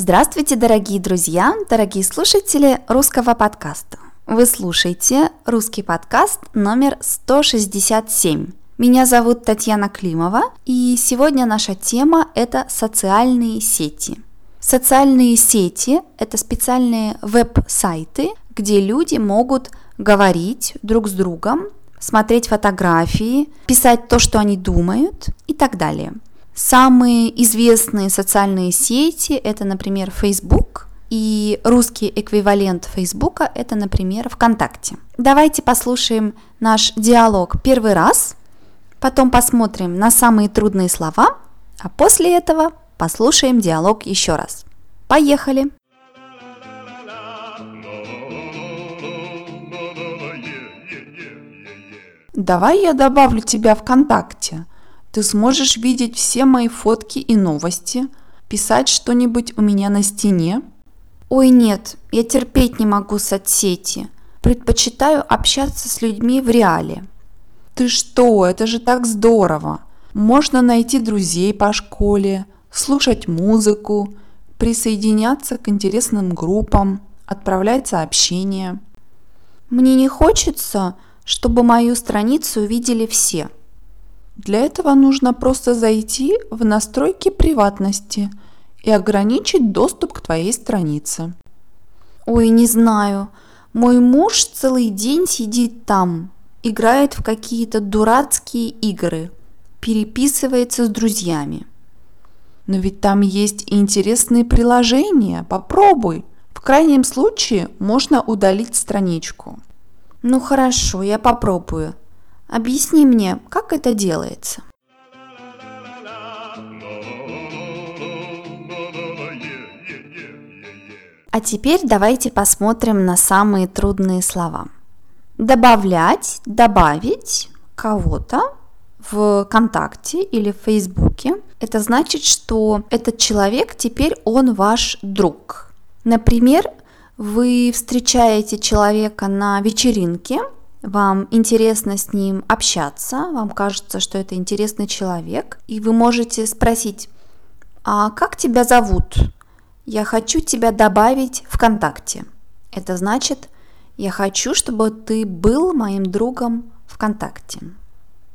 Здравствуйте, дорогие друзья, дорогие слушатели русского подкаста. Вы слушаете русский подкаст номер 167. Меня зовут Татьяна Климова, и сегодня наша тема – это социальные сети. Социальные сети – это специальные веб-сайты, где люди могут говорить друг с другом, смотреть фотографии, писать то, что они думают и так далее – Самые известные социальные сети – это, например, Facebook, и русский эквивалент Фейсбука – это, например, ВКонтакте. Давайте послушаем наш диалог первый раз, потом посмотрим на самые трудные слова, а после этого послушаем диалог еще раз. Поехали! Давай я добавлю тебя ВКонтакте – ты сможешь видеть все мои фотки и новости, писать что-нибудь у меня на стене? Ой, нет, я терпеть не могу соцсети. Предпочитаю общаться с людьми в реале. Ты что, это же так здорово. Можно найти друзей по школе, слушать музыку, присоединяться к интересным группам, отправлять сообщения. Мне не хочется, чтобы мою страницу увидели все – для этого нужно просто зайти в настройки приватности и ограничить доступ к твоей странице. Ой, не знаю. Мой муж целый день сидит там, играет в какие-то дурацкие игры, переписывается с друзьями. Но ведь там есть и интересные приложения. Попробуй. В крайнем случае можно удалить страничку. Ну хорошо, я попробую. Объясни мне, как это делается? А теперь давайте посмотрим на самые трудные слова. Добавлять, добавить кого-то в ВКонтакте или в Фейсбуке, это значит, что этот человек теперь он ваш друг. Например, вы встречаете человека на вечеринке, вам интересно с ним общаться, вам кажется, что это интересный человек, и вы можете спросить, а как тебя зовут? Я хочу тебя добавить ВКонтакте. Это значит, я хочу, чтобы ты был моим другом ВКонтакте.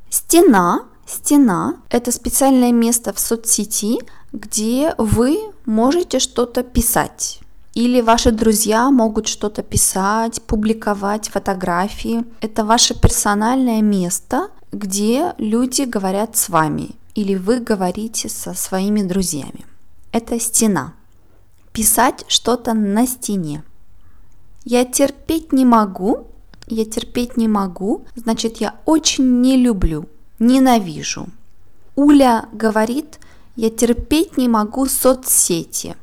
Стена. Стена – это специальное место в соцсети, где вы можете что-то писать. Или ваши друзья могут что-то писать, публиковать фотографии. Это ваше персональное место, где люди говорят с вами или вы говорите со своими друзьями. Это стена. Писать что-то на стене. Я терпеть не могу. Я терпеть не могу, значит, я очень не люблю, ненавижу. Уля говорит, я терпеть не могу соцсети –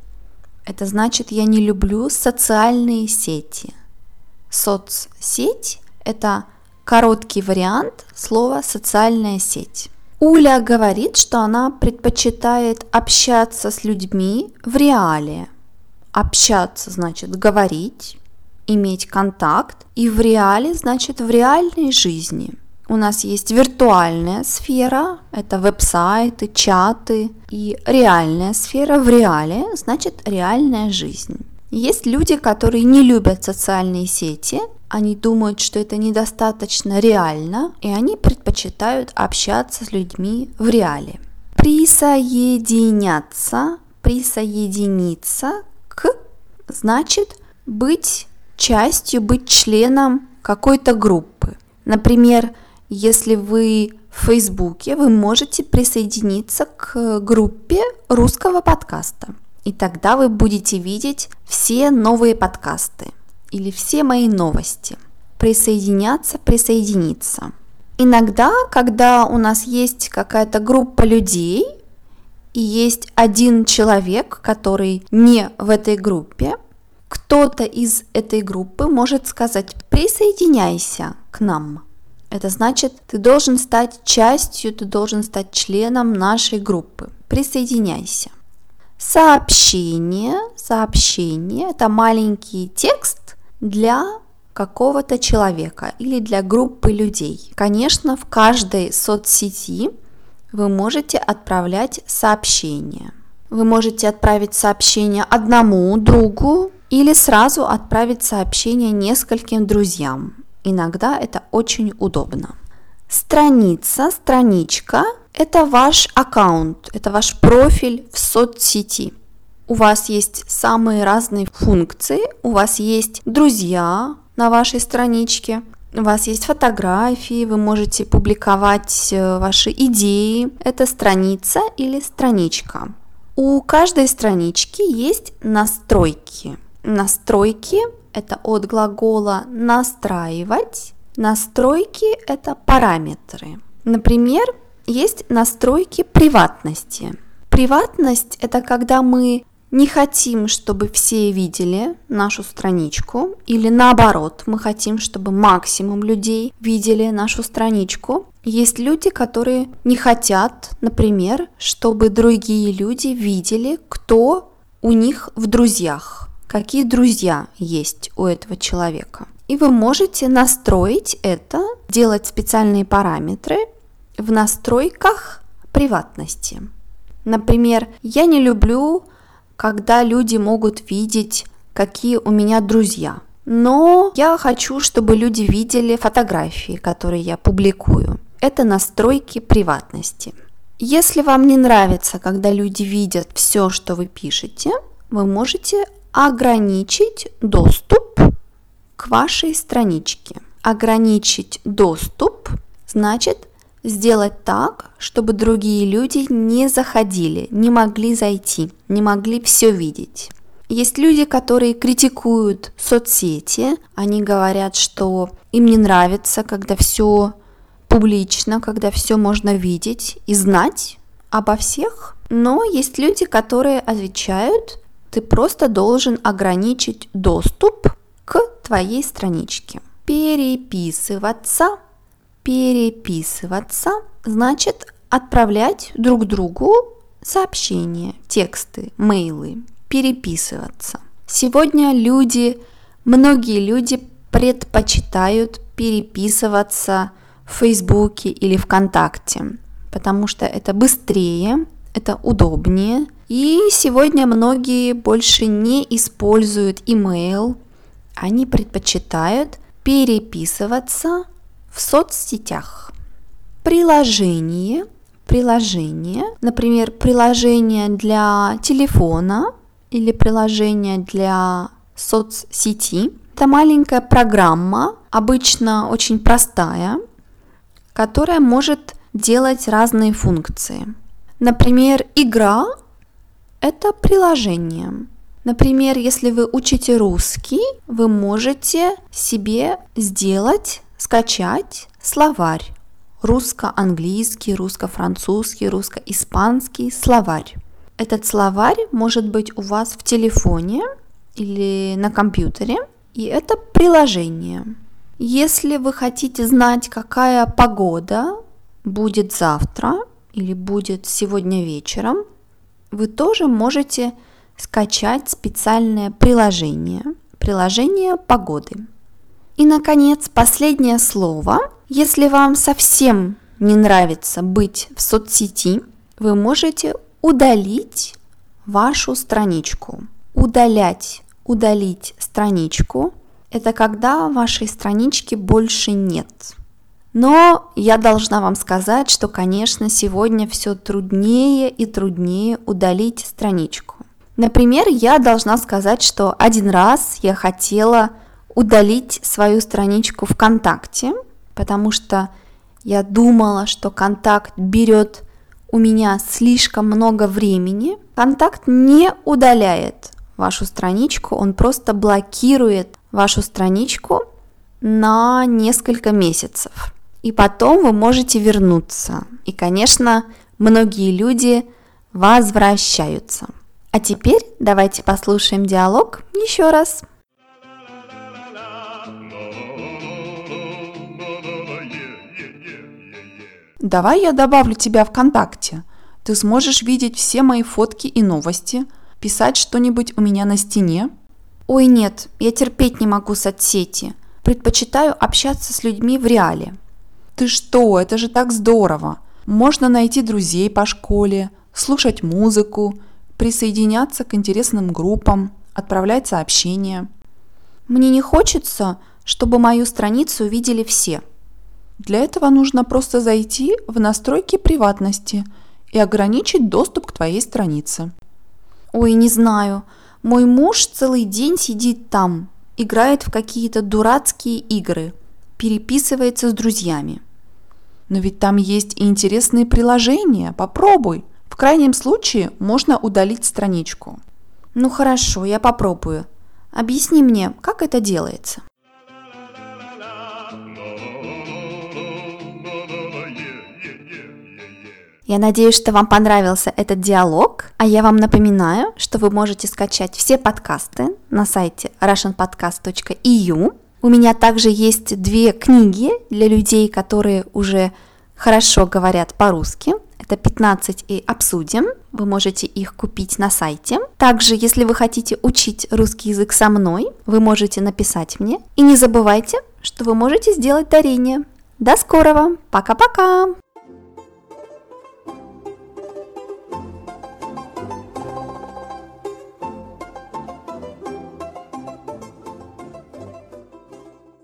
это значит, я не люблю социальные сети. Соцсеть – это короткий вариант слова «социальная сеть». Уля говорит, что она предпочитает общаться с людьми в реале. Общаться значит говорить, иметь контакт, и в реале значит в реальной жизни – у нас есть виртуальная сфера, это веб-сайты, чаты, и реальная сфера в реале, значит реальная жизнь. Есть люди, которые не любят социальные сети, они думают, что это недостаточно реально, и они предпочитают общаться с людьми в реале. Присоединяться, присоединиться к значит быть частью, быть членом какой-то группы. Например, если вы в Фейсбуке, вы можете присоединиться к группе русского подкаста. И тогда вы будете видеть все новые подкасты или все мои новости. Присоединяться, присоединиться. Иногда, когда у нас есть какая-то группа людей, и есть один человек, который не в этой группе, кто-то из этой группы может сказать «присоединяйся к нам». Это значит, ты должен стать частью, ты должен стать членом нашей группы. Присоединяйся. Сообщение. Сообщение – это маленький текст для какого-то человека или для группы людей. Конечно, в каждой соцсети вы можете отправлять сообщения. Вы можете отправить сообщение одному другу или сразу отправить сообщение нескольким друзьям. Иногда это очень удобно. Страница, страничка – это ваш аккаунт, это ваш профиль в соцсети. У вас есть самые разные функции, у вас есть друзья на вашей страничке, у вас есть фотографии, вы можете публиковать э, ваши идеи. Это страница или страничка. У каждой странички есть настройки. Настройки – это от глагола «настраивать», Настройки – это параметры. Например, есть настройки приватности. Приватность – это когда мы не хотим, чтобы все видели нашу страничку, или наоборот, мы хотим, чтобы максимум людей видели нашу страничку. Есть люди, которые не хотят, например, чтобы другие люди видели, кто у них в друзьях, какие друзья есть у этого человека. И вы можете настроить это, делать специальные параметры в настройках приватности. Например, я не люблю, когда люди могут видеть, какие у меня друзья. Но я хочу, чтобы люди видели фотографии, которые я публикую. Это настройки приватности. Если вам не нравится, когда люди видят все, что вы пишете, вы можете ограничить доступ к вашей страничке. Ограничить доступ значит сделать так, чтобы другие люди не заходили, не могли зайти, не могли все видеть. Есть люди, которые критикуют соцсети, они говорят, что им не нравится, когда все публично, когда все можно видеть и знать обо всех. Но есть люди, которые отвечают, ты просто должен ограничить доступ к твоей страничке. Переписываться. Переписываться значит отправлять друг другу сообщения, тексты, мейлы, переписываться. Сегодня люди, многие люди предпочитают переписываться в Фейсбуке или ВКонтакте, потому что это быстрее, это удобнее. И сегодня многие больше не используют email они предпочитают переписываться в соцсетях. Приложение, приложение, например, приложение для телефона или приложение для соцсети. Это маленькая программа, обычно очень простая, которая может делать разные функции. Например, игра – это приложение. Например, если вы учите русский, вы можете себе сделать, скачать словарь. Русско-английский, русско-французский, русско-испанский словарь. Этот словарь может быть у вас в телефоне или на компьютере, и это приложение. Если вы хотите знать, какая погода будет завтра или будет сегодня вечером, вы тоже можете скачать специальное приложение, приложение погоды. И, наконец, последнее слово. Если вам совсем не нравится быть в соцсети, вы можете удалить вашу страничку. Удалять, удалить страничку – это когда вашей странички больше нет. Но я должна вам сказать, что, конечно, сегодня все труднее и труднее удалить страничку. Например, я должна сказать, что один раз я хотела удалить свою страничку ВКонтакте, потому что я думала, что контакт берет у меня слишком много времени. Контакт не удаляет вашу страничку, он просто блокирует вашу страничку на несколько месяцев. И потом вы можете вернуться. И, конечно, многие люди возвращаются. А теперь давайте послушаем диалог еще раз. Давай я добавлю тебя ВКонтакте. Ты сможешь видеть все мои фотки и новости, писать что-нибудь у меня на стене. Ой, нет, я терпеть не могу соцсети. Предпочитаю общаться с людьми в реале. Ты что, это же так здорово. Можно найти друзей по школе, слушать музыку, присоединяться к интересным группам, отправлять сообщения. Мне не хочется, чтобы мою страницу увидели все. Для этого нужно просто зайти в настройки приватности и ограничить доступ к твоей странице. Ой, не знаю. Мой муж целый день сидит там, играет в какие-то дурацкие игры, переписывается с друзьями. Но ведь там есть и интересные приложения. Попробуй. В крайнем случае можно удалить страничку. Ну хорошо, я попробую. Объясни мне, как это делается. Я надеюсь, что вам понравился этот диалог, а я вам напоминаю, что вы можете скачать все подкасты на сайте russianpodcast.eu. У меня также есть две книги для людей, которые уже хорошо говорят по-русски. Это 15 и обсудим. Вы можете их купить на сайте. Также, если вы хотите учить русский язык со мной, вы можете написать мне. И не забывайте, что вы можете сделать дарение. До скорого. Пока-пока.